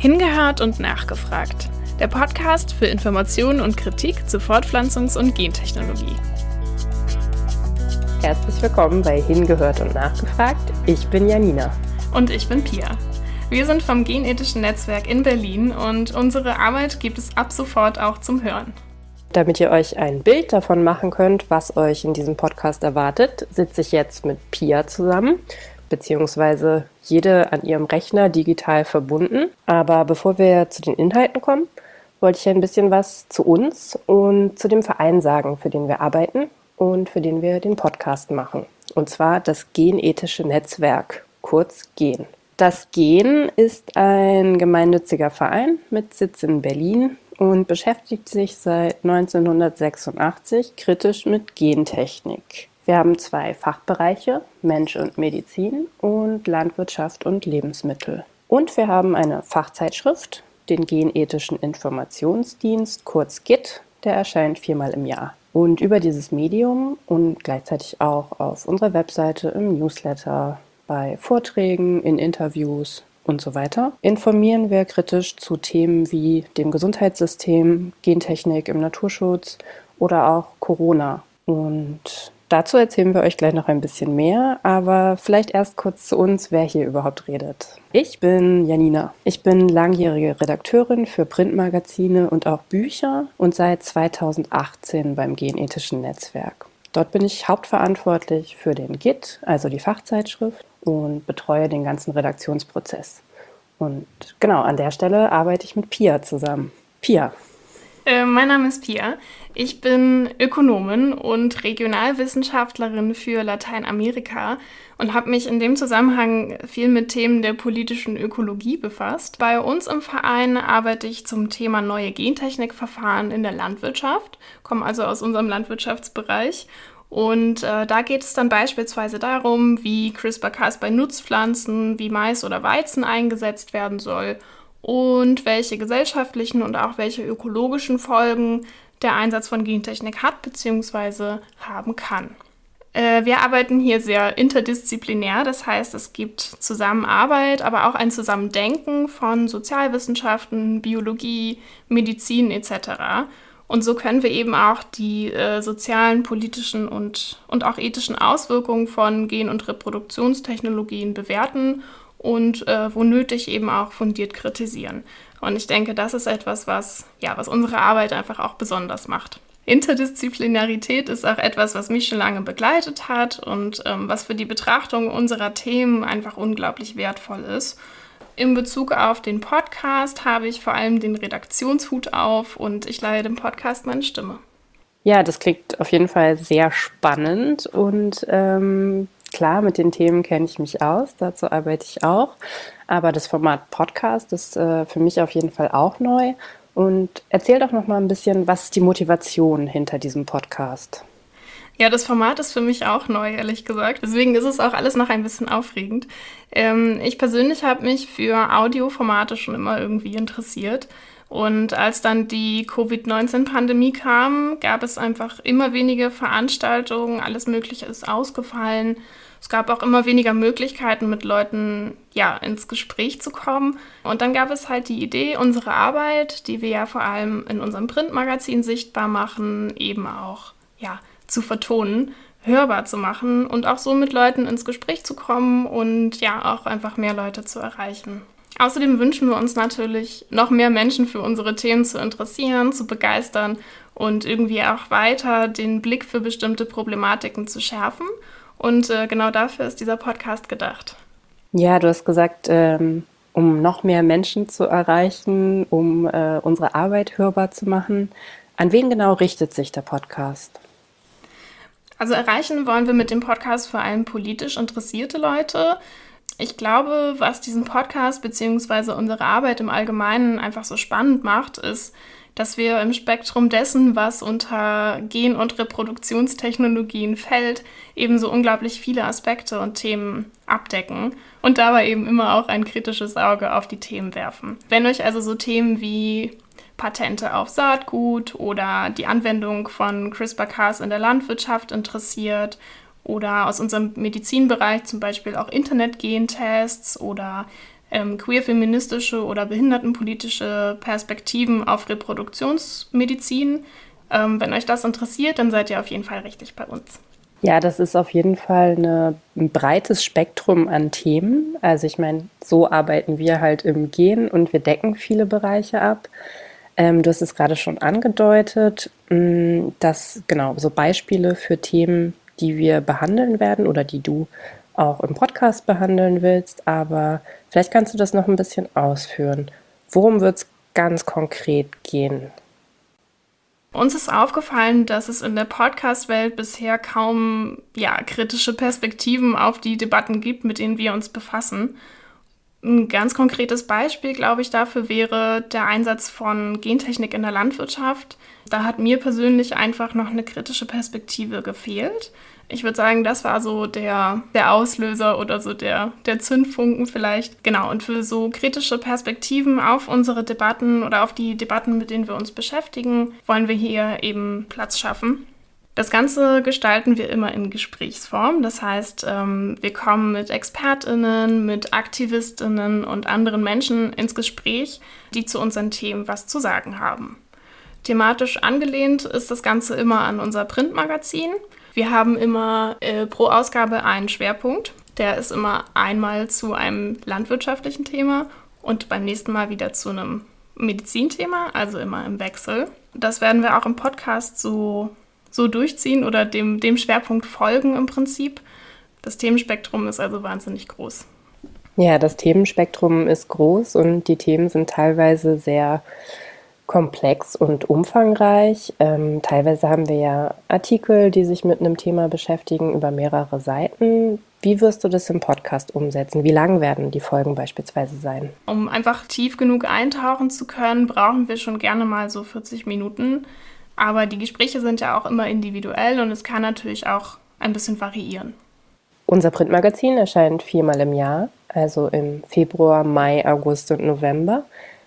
Hingehört und nachgefragt. Der Podcast für Informationen und Kritik zu Fortpflanzungs- und Gentechnologie. Herzlich willkommen bei Hingehört und nachgefragt. Ich bin Janina. Und ich bin Pia. Wir sind vom Genethischen Netzwerk in Berlin und unsere Arbeit gibt es ab sofort auch zum Hören. Damit ihr euch ein Bild davon machen könnt, was euch in diesem Podcast erwartet, sitze ich jetzt mit Pia zusammen beziehungsweise jede an ihrem Rechner digital verbunden. Aber bevor wir zu den Inhalten kommen, wollte ich ein bisschen was zu uns und zu dem Verein sagen, für den wir arbeiten und für den wir den Podcast machen. Und zwar das Genethische Netzwerk, kurz GEN. Das GEN ist ein gemeinnütziger Verein mit Sitz in Berlin und beschäftigt sich seit 1986 kritisch mit Gentechnik. Wir haben zwei Fachbereiche, Mensch und Medizin und Landwirtschaft und Lebensmittel. Und wir haben eine Fachzeitschrift, den Genethischen Informationsdienst, kurz GIT, der erscheint viermal im Jahr. Und über dieses Medium und gleichzeitig auch auf unserer Webseite, im Newsletter, bei Vorträgen, in Interviews und so weiter informieren wir kritisch zu Themen wie dem Gesundheitssystem, Gentechnik im Naturschutz oder auch Corona. Und Dazu erzählen wir euch gleich noch ein bisschen mehr, aber vielleicht erst kurz zu uns, wer hier überhaupt redet. Ich bin Janina. Ich bin langjährige Redakteurin für Printmagazine und auch Bücher und seit 2018 beim Genethischen Netzwerk. Dort bin ich hauptverantwortlich für den GIT, also die Fachzeitschrift, und betreue den ganzen Redaktionsprozess. Und genau an der Stelle arbeite ich mit Pia zusammen. Pia, äh, mein Name ist Pia. Ich bin Ökonomin und Regionalwissenschaftlerin für Lateinamerika und habe mich in dem Zusammenhang viel mit Themen der politischen Ökologie befasst. Bei uns im Verein arbeite ich zum Thema neue Gentechnikverfahren in der Landwirtschaft, komme also aus unserem Landwirtschaftsbereich und äh, da geht es dann beispielsweise darum, wie CRISPR-Cas bei Nutzpflanzen wie Mais oder Weizen eingesetzt werden soll und welche gesellschaftlichen und auch welche ökologischen Folgen der Einsatz von Gentechnik hat bzw. haben kann. Äh, wir arbeiten hier sehr interdisziplinär, das heißt, es gibt Zusammenarbeit, aber auch ein Zusammendenken von Sozialwissenschaften, Biologie, Medizin etc. Und so können wir eben auch die äh, sozialen, politischen und, und auch ethischen Auswirkungen von Gen- und Reproduktionstechnologien bewerten und äh, wo nötig eben auch fundiert kritisieren. Und ich denke, das ist etwas, was, ja, was unsere Arbeit einfach auch besonders macht. Interdisziplinarität ist auch etwas, was mich schon lange begleitet hat und ähm, was für die Betrachtung unserer Themen einfach unglaublich wertvoll ist. In Bezug auf den Podcast habe ich vor allem den Redaktionshut auf und ich leihe dem Podcast meine Stimme. Ja, das klingt auf jeden Fall sehr spannend und ähm, Klar, mit den Themen kenne ich mich aus, dazu arbeite ich auch. Aber das Format Podcast ist äh, für mich auf jeden Fall auch neu. Und erzähl doch noch mal ein bisschen, was ist die Motivation hinter diesem Podcast? Ja, das Format ist für mich auch neu, ehrlich gesagt. Deswegen ist es auch alles noch ein bisschen aufregend. Ähm, ich persönlich habe mich für Audioformate schon immer irgendwie interessiert. Und als dann die Covid-19-Pandemie kam, gab es einfach immer weniger Veranstaltungen, alles Mögliche ist ausgefallen. Es gab auch immer weniger Möglichkeiten, mit Leuten ja, ins Gespräch zu kommen. Und dann gab es halt die Idee, unsere Arbeit, die wir ja vor allem in unserem Printmagazin sichtbar machen, eben auch ja, zu vertonen, hörbar zu machen und auch so mit Leuten ins Gespräch zu kommen und ja, auch einfach mehr Leute zu erreichen. Außerdem wünschen wir uns natürlich, noch mehr Menschen für unsere Themen zu interessieren, zu begeistern und irgendwie auch weiter den Blick für bestimmte Problematiken zu schärfen. Und äh, genau dafür ist dieser Podcast gedacht. Ja, du hast gesagt, ähm, um noch mehr Menschen zu erreichen, um äh, unsere Arbeit hörbar zu machen. An wen genau richtet sich der Podcast? Also erreichen wollen wir mit dem Podcast vor allem politisch interessierte Leute, ich glaube, was diesen Podcast bzw. unsere Arbeit im Allgemeinen einfach so spannend macht, ist, dass wir im Spektrum dessen, was unter Gen- und Reproduktionstechnologien fällt, ebenso unglaublich viele Aspekte und Themen abdecken und dabei eben immer auch ein kritisches Auge auf die Themen werfen. Wenn euch also so Themen wie Patente auf Saatgut oder die Anwendung von CRISPR-Cas in der Landwirtschaft interessiert oder aus unserem Medizinbereich zum Beispiel auch Internetgentests oder ähm, queer-feministische oder behindertenpolitische Perspektiven auf Reproduktionsmedizin. Ähm, wenn euch das interessiert, dann seid ihr auf jeden Fall richtig bei uns. Ja, das ist auf jeden Fall eine, ein breites Spektrum an Themen. Also ich meine, so arbeiten wir halt im Gen und wir decken viele Bereiche ab. Ähm, du hast es gerade schon angedeutet, mm, dass genau so Beispiele für Themen, die wir behandeln werden oder die du auch im Podcast behandeln willst. Aber vielleicht kannst du das noch ein bisschen ausführen. Worum wird es ganz konkret gehen? Uns ist aufgefallen, dass es in der Podcast-Welt bisher kaum ja, kritische Perspektiven auf die Debatten gibt, mit denen wir uns befassen. Ein ganz konkretes Beispiel, glaube ich, dafür wäre der Einsatz von Gentechnik in der Landwirtschaft. Da hat mir persönlich einfach noch eine kritische Perspektive gefehlt. Ich würde sagen, das war so der, der Auslöser oder so der, der Zündfunken vielleicht. Genau, und für so kritische Perspektiven auf unsere Debatten oder auf die Debatten, mit denen wir uns beschäftigen, wollen wir hier eben Platz schaffen. Das Ganze gestalten wir immer in Gesprächsform. Das heißt, ähm, wir kommen mit Expertinnen, mit Aktivistinnen und anderen Menschen ins Gespräch, die zu unseren Themen was zu sagen haben. Thematisch angelehnt ist das Ganze immer an unser Printmagazin. Wir haben immer äh, pro Ausgabe einen Schwerpunkt. Der ist immer einmal zu einem landwirtschaftlichen Thema und beim nächsten Mal wieder zu einem Medizinthema, also immer im Wechsel. Das werden wir auch im Podcast so, so durchziehen oder dem, dem Schwerpunkt folgen im Prinzip. Das Themenspektrum ist also wahnsinnig groß. Ja, das Themenspektrum ist groß und die Themen sind teilweise sehr komplex und umfangreich. Ähm, teilweise haben wir ja Artikel, die sich mit einem Thema beschäftigen, über mehrere Seiten. Wie wirst du das im Podcast umsetzen? Wie lang werden die Folgen beispielsweise sein? Um einfach tief genug eintauchen zu können, brauchen wir schon gerne mal so 40 Minuten. Aber die Gespräche sind ja auch immer individuell und es kann natürlich auch ein bisschen variieren. Unser Printmagazin erscheint viermal im Jahr, also im Februar, Mai, August und November.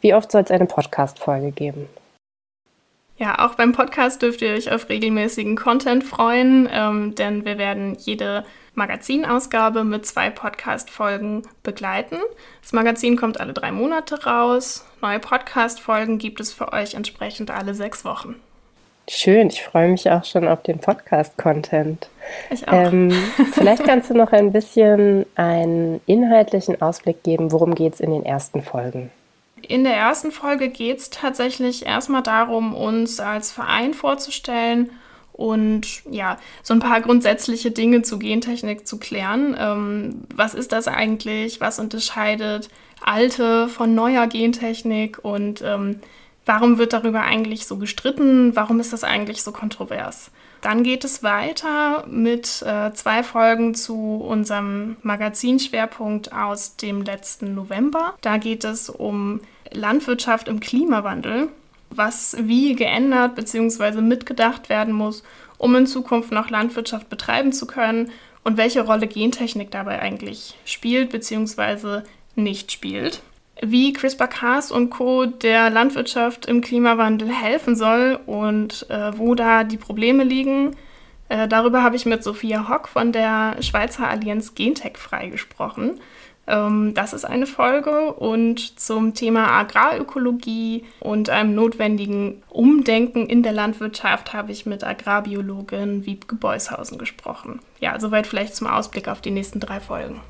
Wie oft soll es eine Podcast-Folge geben? Ja, auch beim Podcast dürft ihr euch auf regelmäßigen Content freuen, ähm, denn wir werden jede Magazinausgabe mit zwei Podcast-Folgen begleiten. Das Magazin kommt alle drei Monate raus. Neue Podcast-Folgen gibt es für euch entsprechend alle sechs Wochen. Schön, ich freue mich auch schon auf den Podcast-Content. Ich auch. Ähm, vielleicht kannst du noch ein bisschen einen inhaltlichen Ausblick geben, worum geht es in den ersten Folgen? In der ersten Folge geht es tatsächlich erstmal darum, uns als Verein vorzustellen und ja, so ein paar grundsätzliche Dinge zu Gentechnik zu klären. Ähm, was ist das eigentlich? Was unterscheidet alte von neuer Gentechnik? Und ähm, warum wird darüber eigentlich so gestritten? Warum ist das eigentlich so kontrovers? Dann geht es weiter mit äh, zwei Folgen zu unserem Magazinschwerpunkt aus dem letzten November. Da geht es um Landwirtschaft im Klimawandel, was wie geändert bzw. mitgedacht werden muss, um in Zukunft noch Landwirtschaft betreiben zu können und welche Rolle Gentechnik dabei eigentlich spielt bzw. nicht spielt wie CRISPR-Cas und Co. der Landwirtschaft im Klimawandel helfen soll und äh, wo da die Probleme liegen. Äh, darüber habe ich mit Sophia Hock von der Schweizer Allianz Gentech freigesprochen. Ähm, das ist eine Folge und zum Thema Agrarökologie und einem notwendigen Umdenken in der Landwirtschaft habe ich mit Agrarbiologin Wiebke Beushausen gesprochen. Ja, soweit vielleicht zum Ausblick auf die nächsten drei Folgen.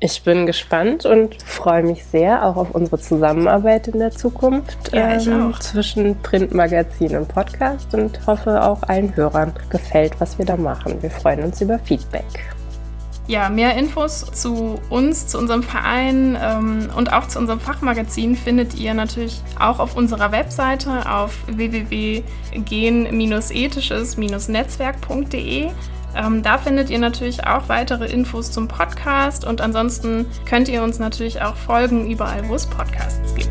Ich bin gespannt und freue mich sehr auch auf unsere Zusammenarbeit in der Zukunft ja, ähm, auch. zwischen Printmagazin und Podcast und hoffe auch allen Hörern gefällt, was wir da machen. Wir freuen uns über Feedback. Ja, mehr Infos zu uns, zu unserem Verein ähm, und auch zu unserem Fachmagazin findet ihr natürlich auch auf unserer Webseite auf www.gen-ethisches-netzwerk.de. Ähm, da findet ihr natürlich auch weitere Infos zum Podcast und ansonsten könnt ihr uns natürlich auch folgen überall, wo es Podcasts gibt.